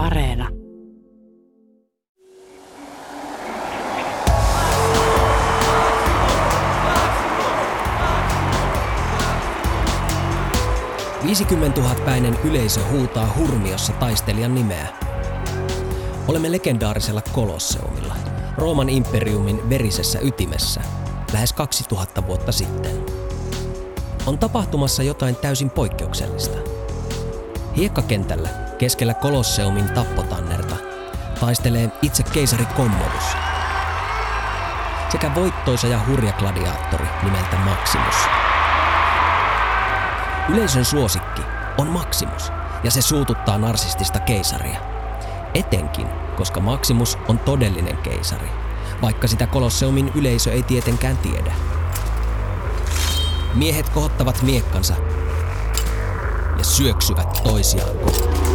Areena. päinen yleisö huutaa hurmiossa taistelijan nimeä. Olemme legendaarisella Kolosseumilla, Rooman imperiumin verisessä ytimessä, lähes 2000 vuotta sitten. On tapahtumassa jotain täysin poikkeuksellista. Hiekkakentällä keskellä Kolosseumin tappotannerta taistelee itse keisari Commodus sekä voittoisa ja hurja gladiaattori nimeltä Maximus. Yleisön suosikki on Maximus ja se suututtaa narsistista keisaria. Etenkin, koska Maximus on todellinen keisari, vaikka sitä Kolosseumin yleisö ei tietenkään tiedä. Miehet kohottavat miekkansa ja syöksyvät toisiaan kohti.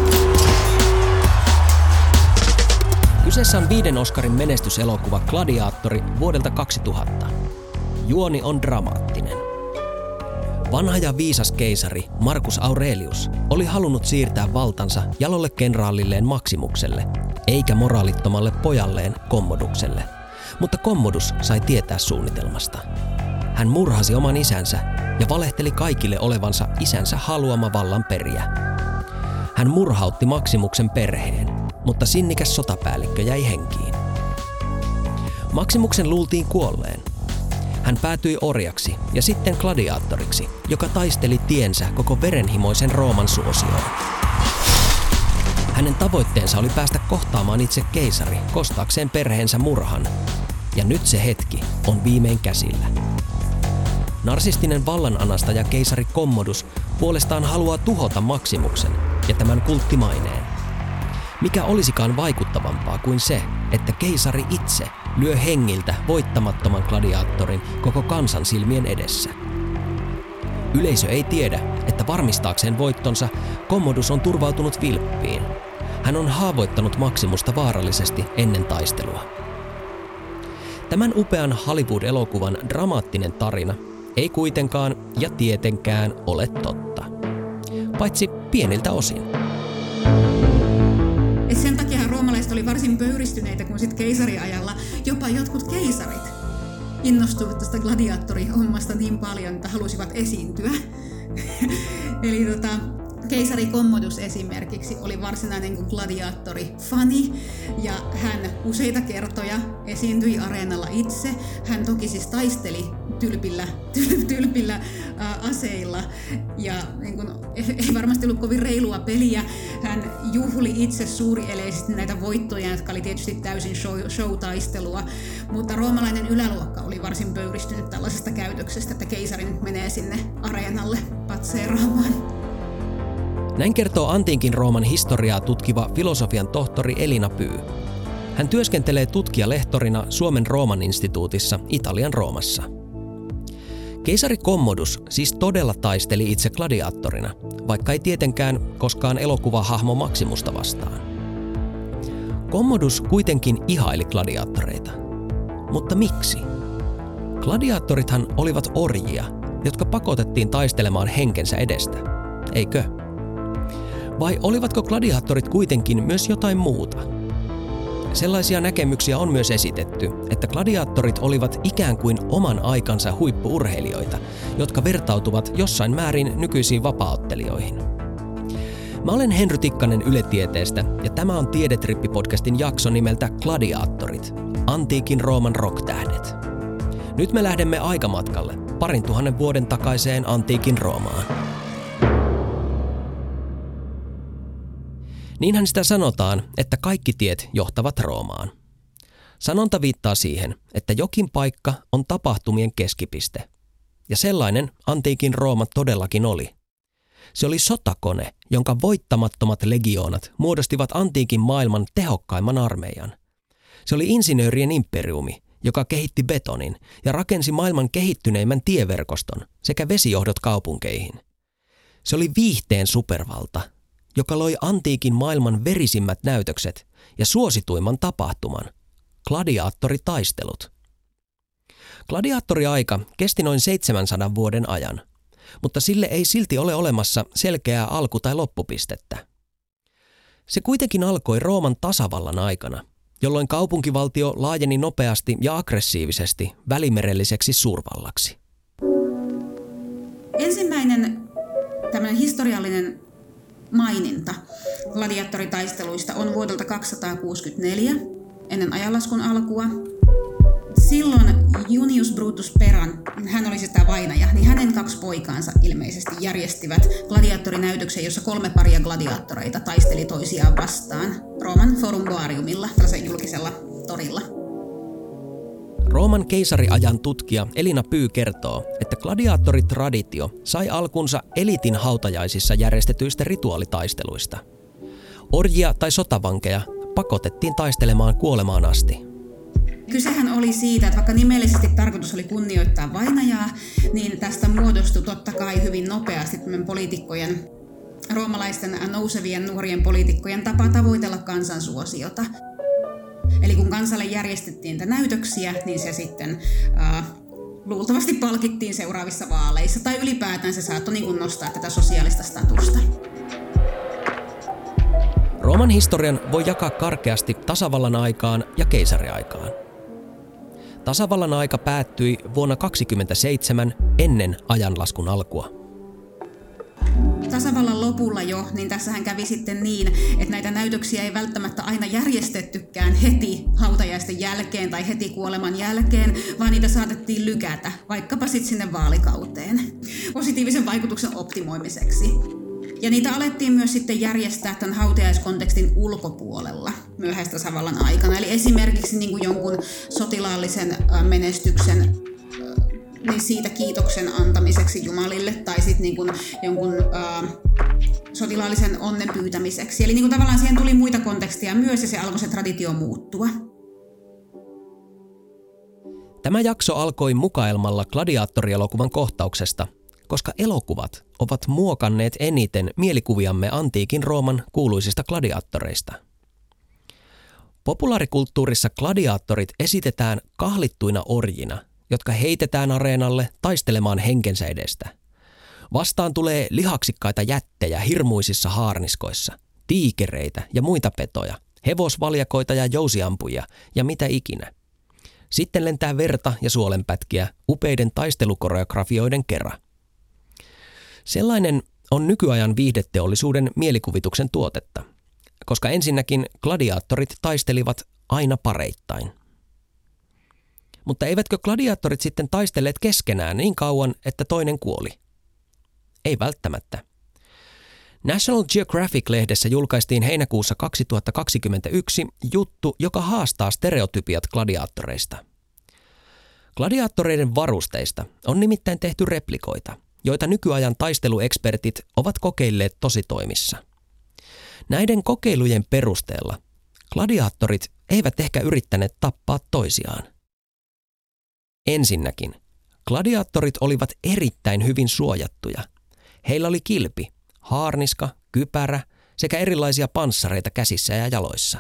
Kyseessä on viiden Oscarin menestyselokuva Gladiaattori vuodelta 2000. Juoni on dramaattinen. Vanha ja viisas keisari Markus Aurelius oli halunnut siirtää valtansa jalolle kenraalilleen Maksimukselle, eikä moraalittomalle pojalleen Kommodukselle. Mutta Kommodus sai tietää suunnitelmasta. Hän murhasi oman isänsä ja valehteli kaikille olevansa isänsä haluama vallan periä. Hän murhautti Maksimuksen perheen, mutta sinnikäs sotapäällikkö jäi henkiin. Maksimuksen luultiin kuolleen. Hän päätyi orjaksi ja sitten gladiaattoriksi, joka taisteli tiensä koko verenhimoisen Rooman suosioon. Hänen tavoitteensa oli päästä kohtaamaan itse keisari kostaakseen perheensä murhan. Ja nyt se hetki on viimein käsillä. Narsistinen vallananastaja keisari Commodus puolestaan haluaa tuhota Maksimuksen ja tämän kulttimaineen. Mikä olisikaan vaikuttavampaa kuin se, että keisari itse lyö hengiltä voittamattoman gladiaattorin koko kansan silmien edessä. Yleisö ei tiedä, että varmistaakseen voittonsa Commodus on turvautunut vilppiin. Hän on haavoittanut Maksimusta vaarallisesti ennen taistelua. Tämän upean Hollywood-elokuvan dramaattinen tarina ei kuitenkaan ja tietenkään ole totta. Paitsi pieniltä osin. Oli varsin pöyristyneitä, kun sitten keisariajalla jopa jotkut keisarit innostuivat tästä gladiaattorihommasta niin paljon, että halusivat esiintyä. Eli tota, keisari Commodus esimerkiksi oli varsinainen gladiaattori-fani ja hän useita kertoja esiintyi areenalla itse. Hän toki siis taisteli tylpillä, tyl, tylpillä ä, aseilla ja niin kun, ei varmasti ollut kovin reilua peliä. Hän juhli itse suurieleisesti näitä voittoja, jotka oli tietysti täysin show, show-taistelua, mutta roomalainen yläluokka oli varsin pöyristynyt tällaisesta käytöksestä, että keisari nyt menee sinne areenalle patseeraamaan. Näin kertoo antiikin Rooman historiaa tutkiva filosofian tohtori Elina Pyy. Hän työskentelee tutkijalehtorina Suomen Rooman instituutissa Italian Roomassa. Keisari Commodus siis todella taisteli itse gladiaattorina, vaikka ei tietenkään koskaan elokuvahahmo Maksimusta vastaan. Commodus kuitenkin ihaili gladiaattoreita. Mutta miksi? Gladiaattorithan olivat orjia, jotka pakotettiin taistelemaan henkensä edestä, eikö? Vai olivatko gladiaattorit kuitenkin myös jotain muuta? Sellaisia näkemyksiä on myös esitetty, että gladiaattorit olivat ikään kuin oman aikansa huippuurheilijoita, jotka vertautuvat jossain määrin nykyisiin vapaaottelijoihin. Mä olen Henry Tikkanen Yle Tieteestä ja tämä on Tiedetrippi-podcastin jakso nimeltä Gladiaattorit, antiikin Rooman rocktähdet. Nyt me lähdemme aikamatkalle parin tuhannen vuoden takaiseen antiikin Roomaan. Niinhän sitä sanotaan, että kaikki tiet johtavat Roomaan. Sanonta viittaa siihen, että jokin paikka on tapahtumien keskipiste. Ja sellainen antiikin Rooma todellakin oli. Se oli sotakone, jonka voittamattomat legioonat muodostivat antiikin maailman tehokkaimman armeijan. Se oli insinöörien imperiumi, joka kehitti betonin ja rakensi maailman kehittyneimmän tieverkoston sekä vesijohdot kaupunkeihin. Se oli viihteen supervalta, joka loi antiikin maailman verisimmät näytökset ja suosituimman tapahtuman, gladiaattoritaistelut. Gladiaattoriaika kesti noin 700 vuoden ajan, mutta sille ei silti ole olemassa selkeää alku- tai loppupistettä. Se kuitenkin alkoi Rooman tasavallan aikana, jolloin kaupunkivaltio laajeni nopeasti ja aggressiivisesti välimerelliseksi suurvallaksi. Ensimmäinen tämmöinen historiallinen maininta gladiattoritaisteluista on vuodelta 264 ennen ajanlaskun alkua. Silloin Junius Brutus Peran, hän oli sitä vainaja, niin hänen kaksi poikaansa ilmeisesti järjestivät gladiattorinäytöksen, jossa kolme paria gladiaattoreita taisteli toisiaan vastaan Rooman Forum Boariumilla, tällaisella julkisella torilla. Rooman keisariajan tutkija Elina Pyy kertoo, että gladiaattoritraditio sai alkunsa elitin hautajaisissa järjestetyistä rituaalitaisteluista. Orjia tai sotavankeja pakotettiin taistelemaan kuolemaan asti. Kysehän oli siitä, että vaikka nimellisesti tarkoitus oli kunnioittaa vainajaa, niin tästä muodostui totta kai hyvin nopeasti poliitikkojen, roomalaisten nousevien nuorien poliitikkojen tapa tavoitella kansansuosiota. Eli kun kansalle järjestettiin näitä näytöksiä, niin se sitten äh, luultavasti palkittiin seuraavissa vaaleissa, tai ylipäätään se saattoi niin nostaa tätä sosiaalista statusta. Rooman historian voi jakaa karkeasti tasavallan aikaan ja keisariaikaan. Tasavallan aika päättyi vuonna 27 ennen ajanlaskun alkua. Tasavallan lopulla jo, niin tässähän kävi sitten niin, että näitä näytöksiä ei välttämättä aina järjestettykään heti hautajaisten jälkeen tai heti kuoleman jälkeen, vaan niitä saatettiin lykätä, vaikkapa sitten sinne vaalikauteen, positiivisen vaikutuksen optimoimiseksi. Ja niitä alettiin myös sitten järjestää tämän hautajaiskontekstin ulkopuolella myöhäistasavallan aikana. Eli esimerkiksi niin kuin jonkun sotilaallisen menestyksen niin siitä kiitoksen antamiseksi Jumalille tai sitten niin kuin jonkun äh, sotilaallisen onnen pyytämiseksi. Eli niin kuin tavallaan siihen tuli muita kontekstia myös ja se alkoi se traditio muuttua. Tämä jakso alkoi mukailmalla gladiaattorielokuvan kohtauksesta, koska elokuvat ovat muokanneet eniten mielikuviamme antiikin Rooman kuuluisista gladiaattoreista. Populaarikulttuurissa gladiaattorit esitetään kahlittuina orjina, jotka heitetään areenalle taistelemaan henkensä edestä. Vastaan tulee lihaksikkaita jättejä hirmuisissa haarniskoissa, tiikereitä ja muita petoja, hevosvaljakoita ja jousiampuja ja mitä ikinä. Sitten lentää verta ja suolenpätkiä upeiden taistelukoreografioiden kerran. Sellainen on nykyajan viihdeteollisuuden mielikuvituksen tuotetta, koska ensinnäkin gladiaattorit taistelivat aina pareittain. Mutta eivätkö gladiaattorit sitten taistelleet keskenään niin kauan, että toinen kuoli? Ei välttämättä. National Geographic-lehdessä julkaistiin heinäkuussa 2021 juttu, joka haastaa stereotypiat gladiaattoreista. Gladiaattoreiden varusteista on nimittäin tehty replikoita – joita nykyajan taisteluekspertit ovat kokeilleet tositoimissa. Näiden kokeilujen perusteella gladiaattorit eivät ehkä yrittäneet tappaa toisiaan. Ensinnäkin, gladiaattorit olivat erittäin hyvin suojattuja. Heillä oli kilpi, haarniska, kypärä sekä erilaisia panssareita käsissä ja jaloissa.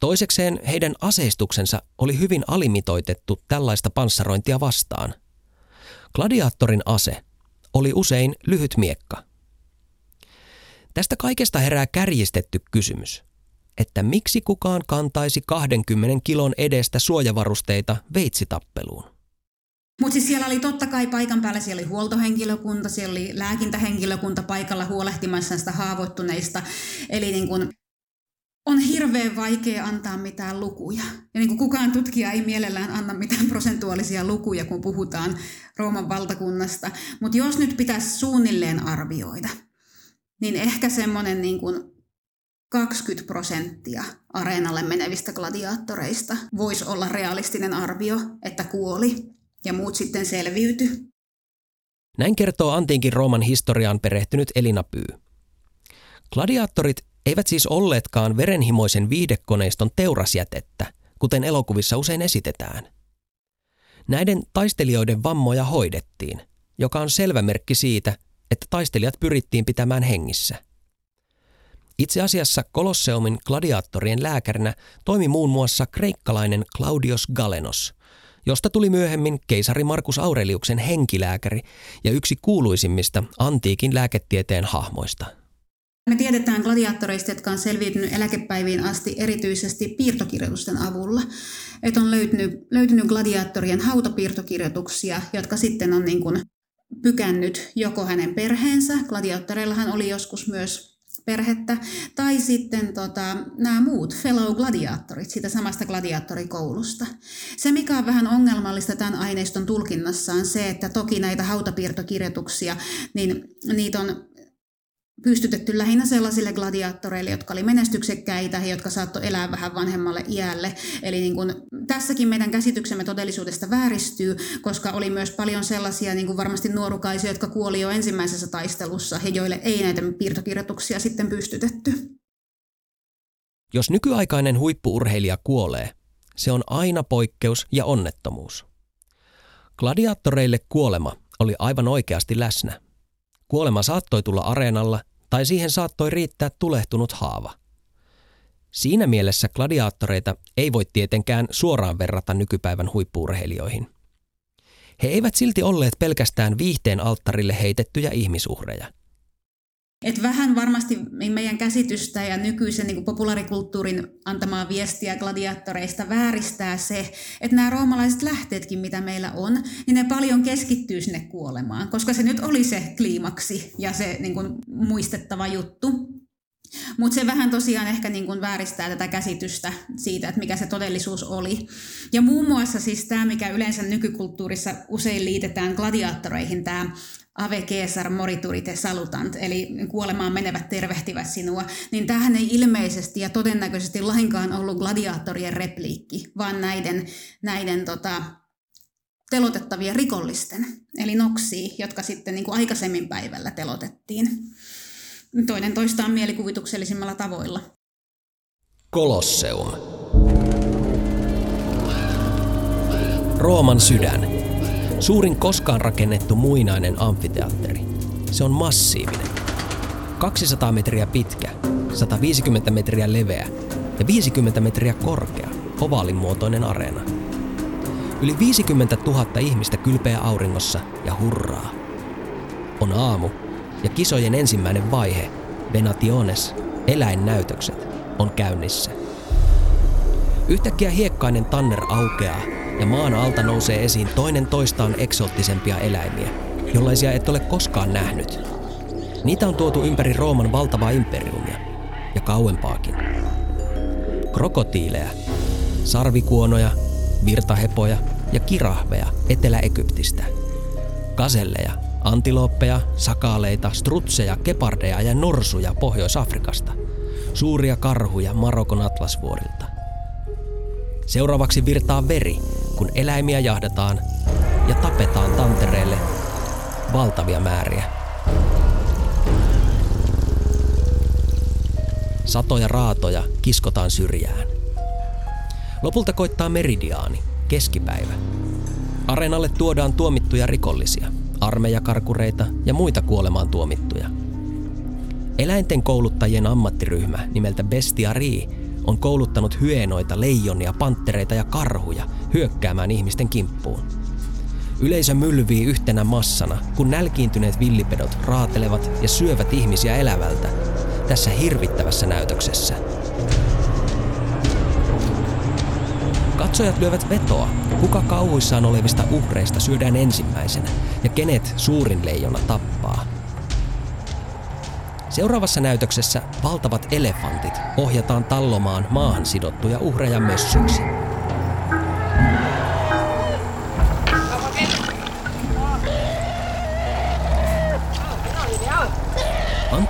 Toisekseen heidän aseistuksensa oli hyvin alimitoitettu tällaista panssarointia vastaan – Gladiaattorin ase oli usein lyhyt miekka. Tästä kaikesta herää kärjistetty kysymys, että miksi kukaan kantaisi 20 kilon edestä suojavarusteita veitsitappeluun? Mutta siis siellä oli totta kai paikan päällä, siellä oli huoltohenkilökunta, siellä oli lääkintähenkilökunta paikalla huolehtimassa sitä haavoittuneista. Eli niin kun on hirveän vaikea antaa mitään lukuja. Ja niin kuin kukaan tutkija ei mielellään anna mitään prosentuaalisia lukuja, kun puhutaan Rooman valtakunnasta. Mutta jos nyt pitäisi suunnilleen arvioida, niin ehkä semmoinen niin 20 prosenttia areenalle menevistä gladiaattoreista voisi olla realistinen arvio, että kuoli ja muut sitten selviyty. Näin kertoo antiinkin Rooman historiaan perehtynyt Elina Pyy. Gladiaattorit eivät siis olleetkaan verenhimoisen viihdekoneiston teurasjätettä, kuten elokuvissa usein esitetään. Näiden taistelijoiden vammoja hoidettiin, joka on selvä merkki siitä, että taistelijat pyrittiin pitämään hengissä. Itse asiassa Kolosseumin gladiaattorien lääkärinä toimi muun muassa kreikkalainen Claudius Galenos, josta tuli myöhemmin keisari Markus Aureliuksen henkilääkäri ja yksi kuuluisimmista antiikin lääketieteen hahmoista – Me tiedetään gladiaattoreista, jotka on selviytynyt eläkepäiviin asti erityisesti piirtokirjoitusten avulla. Että on löytynyt, löytynyt gladiaattorien hautapiirtokirjoituksia, jotka sitten on niin kuin pykännyt joko hänen perheensä, gladiaattoreillahan oli joskus myös perhettä, tai sitten tota, nämä muut fellow gladiaattorit siitä samasta gladiaattorikoulusta. Se, mikä on vähän ongelmallista tämän aineiston tulkinnassa, on se, että toki näitä hautapiirtokirjoituksia, niin niitä on pystytetty lähinnä sellaisille gladiaattoreille, jotka oli menestyksekkäitä ja jotka saattoi elää vähän vanhemmalle iälle. Eli niin kuin, tässäkin meidän käsityksemme todellisuudesta vääristyy, koska oli myös paljon sellaisia niin kuin varmasti nuorukaisia, jotka kuoli jo ensimmäisessä taistelussa ja joille ei näitä piirtokirjoituksia sitten pystytetty. Jos nykyaikainen huippuurheilija kuolee, se on aina poikkeus ja onnettomuus. Gladiaattoreille kuolema oli aivan oikeasti läsnä. Kuolema saattoi tulla areenalla tai siihen saattoi riittää tulehtunut haava. Siinä mielessä gladiaattoreita ei voi tietenkään suoraan verrata nykypäivän huippuurheilijoihin. He eivät silti olleet pelkästään viihteen alttarille heitettyjä ihmisuhreja – et vähän varmasti meidän käsitystä ja nykyisen niin populaarikulttuurin antamaa viestiä gladiaattoreista vääristää se, että nämä roomalaiset lähteetkin, mitä meillä on, niin ne paljon keskittyy sinne kuolemaan, koska se nyt oli se kliimaksi ja se niin kuin, muistettava juttu. Mutta se vähän tosiaan ehkä niin kuin vääristää tätä käsitystä siitä, että mikä se todellisuus oli. Ja muun muassa siis tämä, mikä yleensä nykykulttuurissa usein liitetään gladiaattoreihin, tämä Ave Caesar moriturite salutant, eli kuolemaan menevät tervehtivät sinua, niin tämähän ei ilmeisesti ja todennäköisesti lainkaan ollut gladiaattorien repliikki, vaan näiden, näiden tota, telotettavien rikollisten, eli noksi, jotka sitten niin kuin aikaisemmin päivällä telotettiin. Toinen toistaan mielikuvituksellisimmalla tavoilla. Kolosseum. Rooman sydän Suurin koskaan rakennettu muinainen amfiteatteri. Se on massiivinen. 200 metriä pitkä, 150 metriä leveä ja 50 metriä korkea, ovaalinmuotoinen areena. Yli 50 000 ihmistä kylpeä auringossa ja hurraa. On aamu ja kisojen ensimmäinen vaihe, Venationes, eläinnäytökset, on käynnissä. Yhtäkkiä hiekkainen tanner aukeaa ja maan alta nousee esiin toinen toistaan eksoottisempia eläimiä, jollaisia et ole koskaan nähnyt. Niitä on tuotu ympäri Rooman valtavaa imperiumia ja kauempaakin. Krokotiileja, sarvikuonoja, virtahepoja ja kirahveja Etelä-Egyptistä. Kaselleja, antilooppeja, sakaaleita, strutseja, kepardeja ja norsuja Pohjois-Afrikasta. Suuria karhuja Marokon atlasvuorilta. Seuraavaksi virtaa veri, kun eläimiä jahdataan ja tapetaan tantereelle valtavia määriä. Satoja raatoja kiskotaan syrjään. Lopulta koittaa meridiaani, keskipäivä. Areenalle tuodaan tuomittuja rikollisia, armeijakarkureita ja muita kuolemaan tuomittuja. Eläinten kouluttajien ammattiryhmä nimeltä Bestiari on kouluttanut hyenoita, leijonia, panttereita ja karhuja hyökkäämään ihmisten kimppuun. Yleisö mylvii yhtenä massana, kun nälkiintyneet villipedot raatelevat ja syövät ihmisiä elävältä tässä hirvittävässä näytöksessä. Katsojat lyövät vetoa, kuka kauhuissaan olevista uhreista syödään ensimmäisenä ja kenet suurin leijona tappaa. Seuraavassa näytöksessä valtavat elefantit ohjataan tallomaan maahan sidottuja uhreja mössyksi.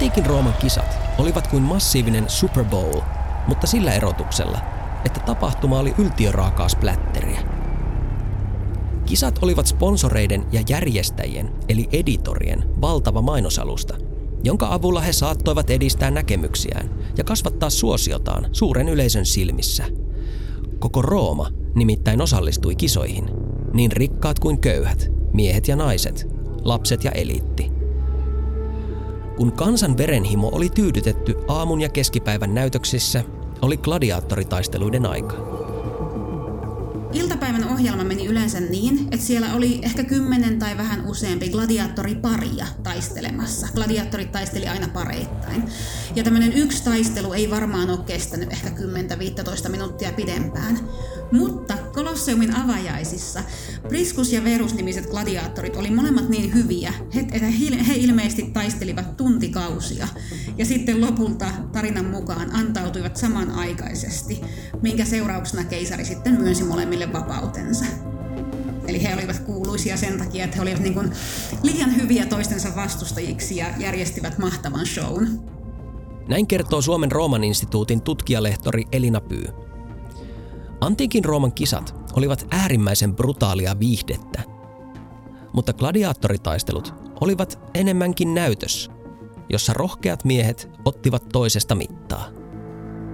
Antiikin Rooman kisat olivat kuin massiivinen Super Bowl, mutta sillä erotuksella, että tapahtuma oli yltiöraakaa splätteriä. Kisat olivat sponsoreiden ja järjestäjien, eli editorien, valtava mainosalusta – jonka avulla he saattoivat edistää näkemyksiään ja kasvattaa suosiotaan suuren yleisön silmissä. Koko Rooma nimittäin osallistui kisoihin, niin rikkaat kuin köyhät, miehet ja naiset, lapset ja eliitti. Kun kansan verenhimo oli tyydytetty aamun ja keskipäivän näytöksissä, oli gladiaattoritaisteluiden aika. iltapäivän ohjelma meni yleensä niin, että siellä oli ehkä kymmenen tai vähän useampi gladiaattoriparia taistelemassa. Gladiaattorit taisteli aina pareittain. Ja tämmöinen yksi taistelu ei varmaan ole kestänyt ehkä 10-15 minuuttia pidempään. Mutta Kolosseumin avajaisissa Priskus ja Verus-nimiset gladiaattorit oli molemmat niin hyviä, että he ilmeisesti taistelivat tuntikausia. Ja sitten lopulta tarinan mukaan antautuivat samanaikaisesti, minkä seurauksena keisari sitten myönsi molemmille vapautensa. Eli he olivat kuuluisia sen takia, että he olivat niin liian hyviä toistensa vastustajiksi ja järjestivät mahtavan shown. Näin kertoo Suomen Rooman instituutin tutkijalehtori Elina Pyy. Antiikin Rooman kisat olivat äärimmäisen brutaalia viihdettä, mutta gladiaattoritaistelut olivat enemmänkin näytös, jossa rohkeat miehet ottivat toisesta mittaa.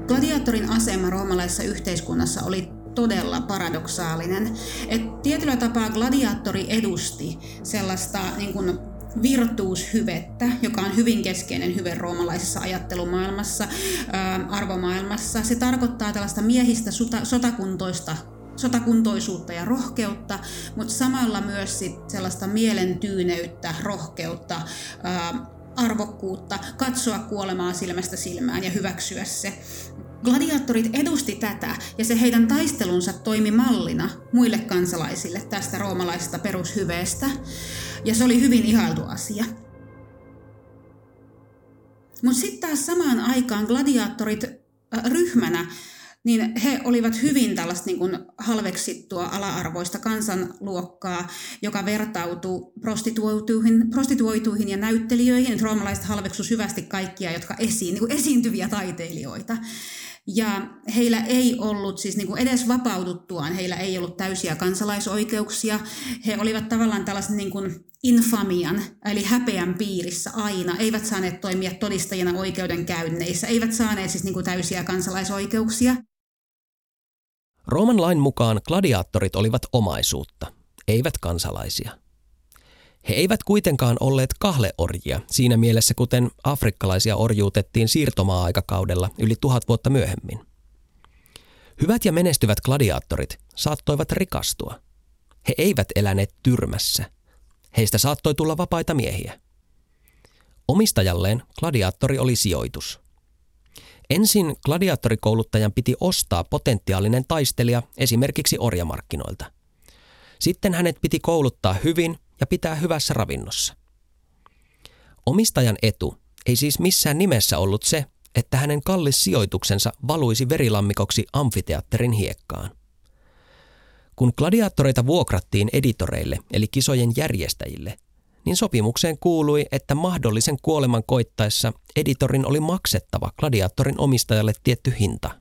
Gladiaattorin asema roomalaisessa yhteiskunnassa oli todella paradoksaalinen. Et tietyllä tapaa gladiaattori edusti sellaista niin kuin virtuushyvettä, joka on hyvin keskeinen hyve roomalaisessa ajattelumaailmassa, arvomaailmassa. Se tarkoittaa tällaista miehistä sota, sotakuntoista sotakuntoisuutta ja rohkeutta, mutta samalla myös sit sellaista mielentyyneyttä, rohkeutta, arvokkuutta, katsoa kuolemaa silmästä silmään ja hyväksyä se. Gladiaattorit edusti tätä ja se heidän taistelunsa toimi mallina muille kansalaisille tästä roomalaisesta perushyveestä. Ja se oli hyvin ihailtu asia. Mutta sitten taas samaan aikaan gladiaattorit ryhmänä niin he olivat hyvin tällaista niin kuin halveksittua ala-arvoista kansanluokkaa, joka vertautuu prostituoituihin, prostituoituihin ja näyttelijöihin. Roomalaiset halveksu syvästi kaikkia, jotka esiin, niin kuin esiintyviä taiteilijoita. Ja heillä ei ollut, siis niin kuin edes vapauduttuaan, heillä ei ollut täysiä kansalaisoikeuksia. He olivat tavallaan tällaisen niin kuin infamian, eli häpeän piirissä aina, eivät saaneet toimia todistajina oikeudenkäynneissä, eivät saaneet siis niin kuin täysiä kansalaisoikeuksia. Rooman lain mukaan gladiaattorit olivat omaisuutta, eivät kansalaisia. He eivät kuitenkaan olleet kahleorjia siinä mielessä, kuten afrikkalaisia orjuutettiin siirtomaa-aikakaudella yli tuhat vuotta myöhemmin. Hyvät ja menestyvät gladiaattorit saattoivat rikastua. He eivät eläneet tyrmässä. Heistä saattoi tulla vapaita miehiä. Omistajalleen gladiaattori oli sijoitus – Ensin gladiaattorikouluttajan piti ostaa potentiaalinen taistelija esimerkiksi orjamarkkinoilta. Sitten hänet piti kouluttaa hyvin ja pitää hyvässä ravinnossa. Omistajan etu ei siis missään nimessä ollut se, että hänen kallis sijoituksensa valuisi verilammikoksi amfiteatterin hiekkaan. Kun gladiaattoreita vuokrattiin editoreille eli kisojen järjestäjille, niin sopimukseen kuului, että mahdollisen kuoleman koittaessa editorin oli maksettava gladiaattorin omistajalle tietty hinta.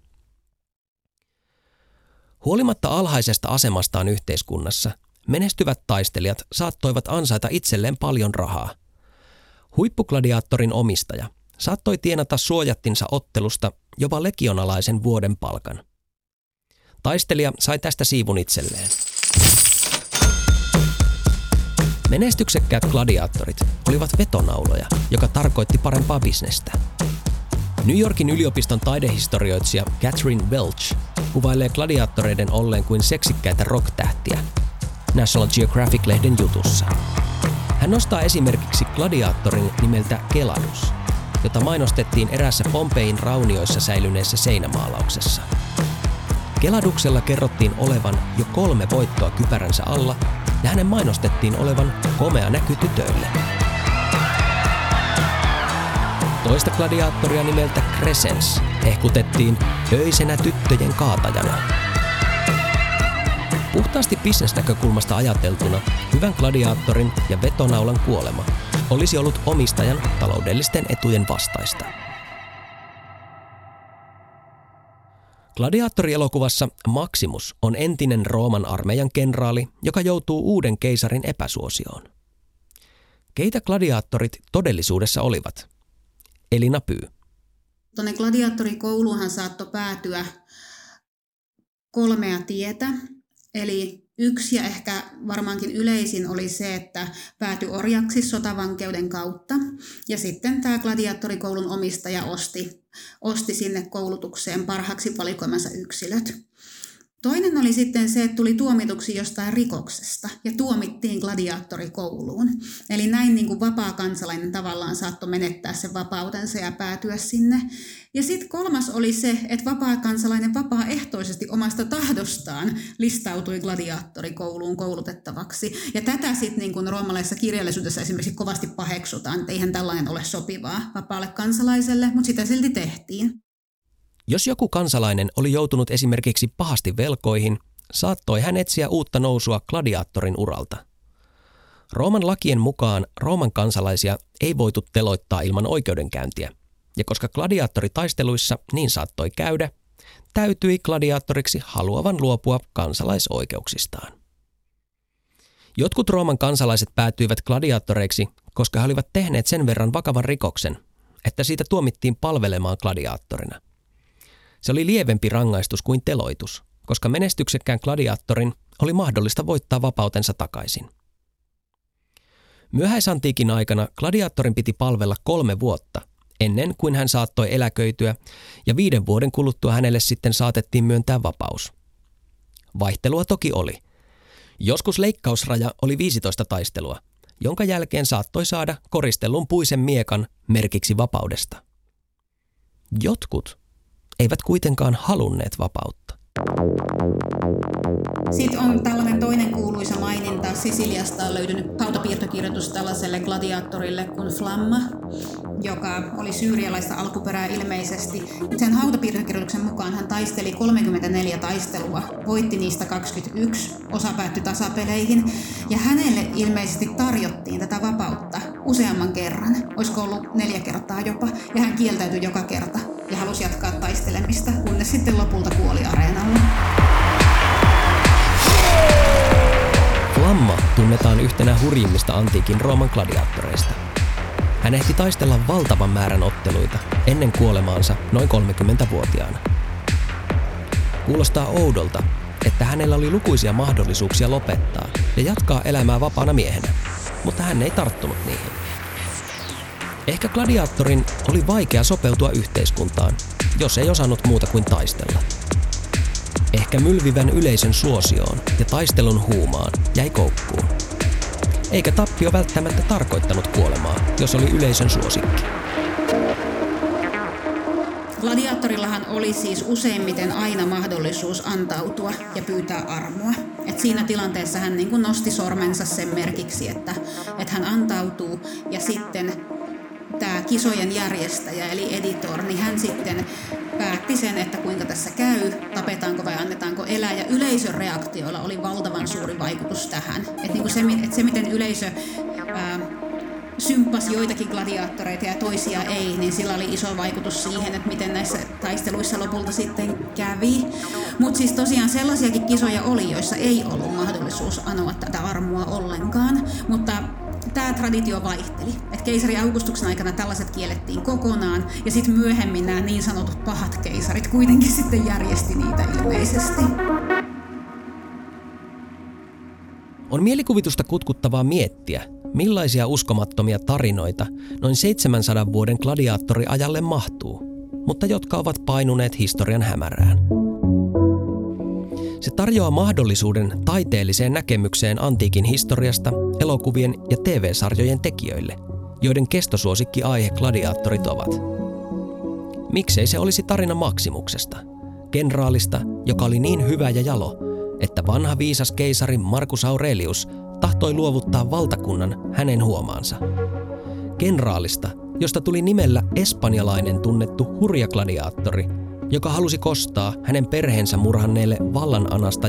Huolimatta alhaisesta asemastaan yhteiskunnassa, menestyvät taistelijat saattoivat ansaita itselleen paljon rahaa. Huippugladiaattorin omistaja saattoi tienata suojattinsa ottelusta jopa legionalaisen vuoden palkan. Taistelija sai tästä siivun itselleen. Menestyksekkäät gladiaattorit olivat vetonauloja, joka tarkoitti parempaa bisnestä. New Yorkin yliopiston taidehistorioitsija Catherine Welch kuvailee gladiaattoreiden olleen kuin seksikkäitä rocktähtiä National Geographic-lehden jutussa. Hän nostaa esimerkiksi gladiaattorin nimeltä Keladus, jota mainostettiin erässä Pompein raunioissa säilyneessä seinämaalauksessa. Keladuksella kerrottiin olevan jo kolme voittoa kypäränsä alla ja hänen mainostettiin olevan komea näky tytöille. Toista gladiaattoria nimeltä Crescens ehkutettiin öisenä tyttöjen kaatajana. Puhtaasti bisnesnäkökulmasta ajateltuna hyvän gladiaattorin ja vetonaulan kuolema olisi ollut omistajan taloudellisten etujen vastaista. Gladiaattorielokuvassa Maximus on entinen Rooman armeijan kenraali, joka joutuu uuden keisarin epäsuosioon. Keitä gladiaattorit todellisuudessa olivat? Elina Pyy. Tuonne gladiaattorikouluunhan saattoi päätyä kolmea tietä. Eli yksi ja ehkä varmaankin yleisin oli se, että päätyi orjaksi sotavankeuden kautta. Ja sitten tämä gladiaattorikoulun omistaja osti, osti sinne koulutukseen parhaaksi valikoimansa yksilöt. Toinen oli sitten se, että tuli tuomituksi jostain rikoksesta ja tuomittiin gladiaattorikouluun. Eli näin niin kuin vapaa kansalainen tavallaan saattoi menettää sen vapautensa ja päätyä sinne. Ja sitten kolmas oli se, että vapaa kansalainen vapaaehtoisesti omasta tahdostaan listautui gladiaattorikouluun koulutettavaksi. Ja tätä sitten niin kuin roomalaisessa kirjallisuudessa esimerkiksi kovasti paheksutaan, että eihän tällainen ole sopivaa vapaalle kansalaiselle, mutta sitä silti tehtiin. Jos joku kansalainen oli joutunut esimerkiksi pahasti velkoihin, saattoi hän etsiä uutta nousua gladiaattorin uralta. Rooman lakien mukaan Rooman kansalaisia ei voitu teloittaa ilman oikeudenkäyntiä, ja koska gladiaattoritaisteluissa niin saattoi käydä, täytyi gladiaattoriksi haluavan luopua kansalaisoikeuksistaan. Jotkut Rooman kansalaiset päätyivät gladiaattoreiksi, koska he olivat tehneet sen verran vakavan rikoksen, että siitä tuomittiin palvelemaan gladiaattorina – se oli lievempi rangaistus kuin teloitus, koska menestyksekkään gladiaattorin oli mahdollista voittaa vapautensa takaisin. Myöhäisantiikin aikana gladiaattorin piti palvella kolme vuotta, ennen kuin hän saattoi eläköityä, ja viiden vuoden kuluttua hänelle sitten saatettiin myöntää vapaus. Vaihtelua toki oli. Joskus leikkausraja oli 15 taistelua, jonka jälkeen saattoi saada koristellun puisen miekan merkiksi vapaudesta. Jotkut eivät kuitenkaan halunneet vapautta. Sitten on tällainen toinen kuuluisa maininta. Sisiliasta on löytynyt hautapiirtokirjoitus tällaiselle gladiaattorille kuin Flamma, joka oli syyrialaista alkuperää ilmeisesti. Sen hautapiirtokirjoituksen mukaan hän taisteli 34 taistelua, voitti niistä 21, osa päättyi tasapeleihin, ja hänelle ilmeisesti tarjottiin tätä vapautta useamman kerran, olisiko ollut neljä kertaa jopa, ja hän kieltäytyi joka kerta ja halusi jatkaa taistelemista, kunnes sitten lopulta kuoli areenalla. Flamma tunnetaan yhtenä hurjimmista antiikin Rooman gladiaattoreista. Hän ehti taistella valtavan määrän otteluita ennen kuolemaansa noin 30-vuotiaana. Kuulostaa oudolta, että hänellä oli lukuisia mahdollisuuksia lopettaa ja jatkaa elämää vapaana miehenä, mutta hän ei tarttunut niihin. Ehkä gladiaattorin oli vaikea sopeutua yhteiskuntaan, jos ei osannut muuta kuin taistella. Ehkä mylvivän yleisön suosioon ja taistelun huumaan jäi koukkuun. Eikä tappio välttämättä tarkoittanut kuolemaa, jos oli yleisön suosikki. Gladiaattorillahan oli siis useimmiten aina mahdollisuus antautua ja pyytää armoa. Et siinä tilanteessa hän niin nosti sormensa sen merkiksi, että, että hän antautuu ja sitten kisojen järjestäjä eli editor, niin hän sitten päätti sen, että kuinka tässä käy, tapetaanko vai annetaanko elää. Ja yleisön reaktioilla oli valtavan suuri vaikutus tähän. Että niin se, että se, miten yleisö ää, symppasi joitakin gladiaattoreita ja toisia ei, niin sillä oli iso vaikutus siihen, että miten näissä taisteluissa lopulta sitten kävi. Mutta siis tosiaan sellaisiakin kisoja oli, joissa ei ollut mahdollisuus anoa tätä armoa ollenkaan, mutta tämä traditio vaihteli. Et keisari Augustuksen aikana tällaiset kiellettiin kokonaan, ja sitten myöhemmin nämä niin sanotut pahat keisarit kuitenkin sitten järjesti niitä ilmeisesti. On mielikuvitusta kutkuttavaa miettiä, millaisia uskomattomia tarinoita noin 700 vuoden gladiaattoriajalle mahtuu, mutta jotka ovat painuneet historian hämärään. Se tarjoaa mahdollisuuden taiteelliseen näkemykseen antiikin historiasta elokuvien ja TV-sarjojen tekijöille, joiden kestosuosikki aihe gladiaattorit ovat. Miksei se olisi tarina Maksimuksesta, kenraalista, joka oli niin hyvä ja jalo, että vanha viisas keisari Markus Aurelius tahtoi luovuttaa valtakunnan hänen huomaansa. Kenraalista, josta tuli nimellä espanjalainen tunnettu hurjagladiaattori – joka halusi kostaa hänen perheensä murhanneelle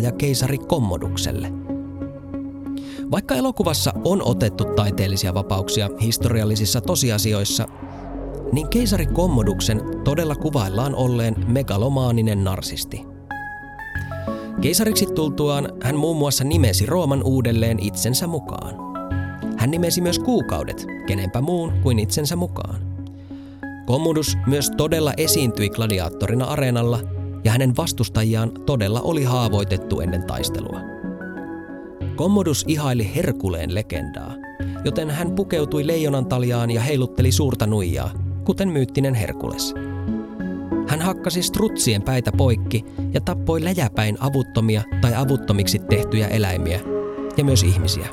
ja keisari Kommodukselle. Vaikka elokuvassa on otettu taiteellisia vapauksia historiallisissa tosiasioissa, niin keisari Kommoduksen todella kuvaillaan olleen megalomaaninen narsisti. Keisariksi tultuaan hän muun muassa nimesi Rooman uudelleen itsensä mukaan. Hän nimesi myös kuukaudet, kenenpä muun kuin itsensä mukaan. Commodus myös todella esiintyi gladiaattorina areenalla ja hänen vastustajiaan todella oli haavoitettu ennen taistelua. Commodus ihaili Herkuleen legendaa, joten hän pukeutui leijonan taljaan ja heilutteli suurta nuijaa, kuten myyttinen Herkules. Hän hakkasi strutsien päitä poikki ja tappoi läjäpäin avuttomia tai avuttomiksi tehtyjä eläimiä ja myös ihmisiä.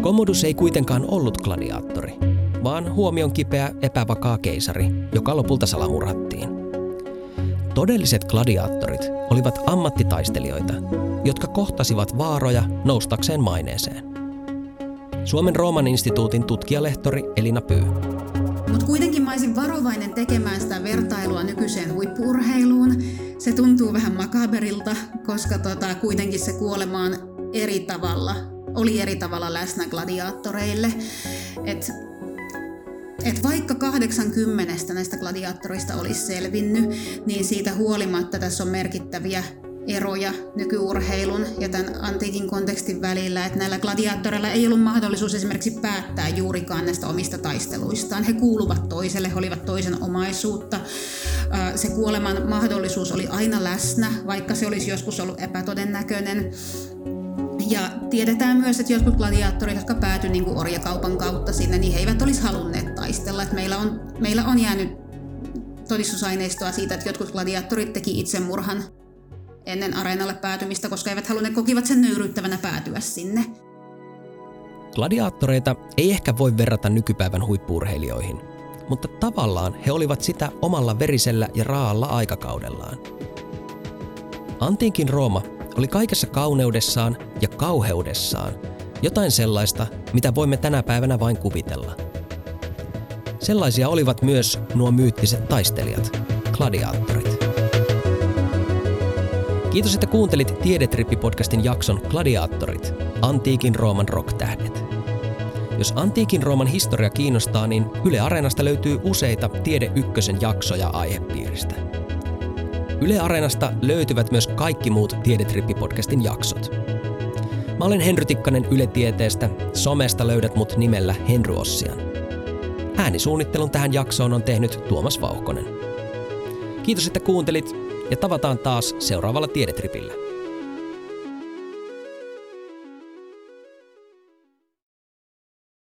Commodus ei kuitenkaan ollut gladiaattori, vaan huomion kipeä epävakaa keisari, joka lopulta salamurhattiin. Todelliset gladiaattorit olivat ammattitaistelijoita, jotka kohtasivat vaaroja noustakseen maineeseen. Suomen Rooman instituutin tutkijalehtori Elina Pyy. Mutta kuitenkin mä olisin varovainen tekemään sitä vertailua nykyiseen huippuurheiluun. Se tuntuu vähän makaberilta, koska tota, kuitenkin se kuolema on eri tavalla, oli eri tavalla läsnä gladiaattoreille. Et, et vaikka 80 näistä gladiaattorista olisi selvinnyt, niin siitä huolimatta tässä on merkittäviä eroja nykyurheilun ja tämän antiikin kontekstin välillä, että näillä gladiaattoreilla ei ollut mahdollisuus esimerkiksi päättää juurikaan näistä omista taisteluistaan. He kuuluvat toiselle, he olivat toisen omaisuutta. Se kuoleman mahdollisuus oli aina läsnä, vaikka se olisi joskus ollut epätodennäköinen. Ja tiedetään myös, että jotkut gladiaattorit, jotka päätyivät niin orjakaupan kautta sinne, niin he eivät olisi halunneet taistella. Että meillä, on, meillä on jäänyt todistusaineistoa siitä, että jotkut gladiaattorit teki itsemurhan ennen areenalle päätymistä, koska eivät halunneet kokivat sen nöyryyttävänä päätyä sinne. Gladiaattoreita ei ehkä voi verrata nykypäivän huippuurheilijoihin, mutta tavallaan he olivat sitä omalla verisellä ja raalla aikakaudellaan. Antiikin Rooma oli kaikessa kauneudessaan ja kauheudessaan jotain sellaista, mitä voimme tänä päivänä vain kuvitella. Sellaisia olivat myös nuo myyttiset taistelijat, gladiaattorit. Kiitos, että kuuntelit Tiedetrippi-podcastin jakson Gladiaattorit, antiikin Rooman rocktähdet. Jos antiikin Rooman historia kiinnostaa, niin Yle Areenasta löytyy useita Tiede Ykkösen jaksoja aihepiiristä. Yle Areenasta löytyvät myös kaikki muut Tiedetrippi-podcastin jaksot. Mä olen Henry Tikkanen Yle Tieteestä. Somesta löydät mut nimellä Henry Ossian. Äänisuunnittelun tähän jaksoon on tehnyt Tuomas Vauhkonen. Kiitos, että kuuntelit ja tavataan taas seuraavalla Tiedetripillä.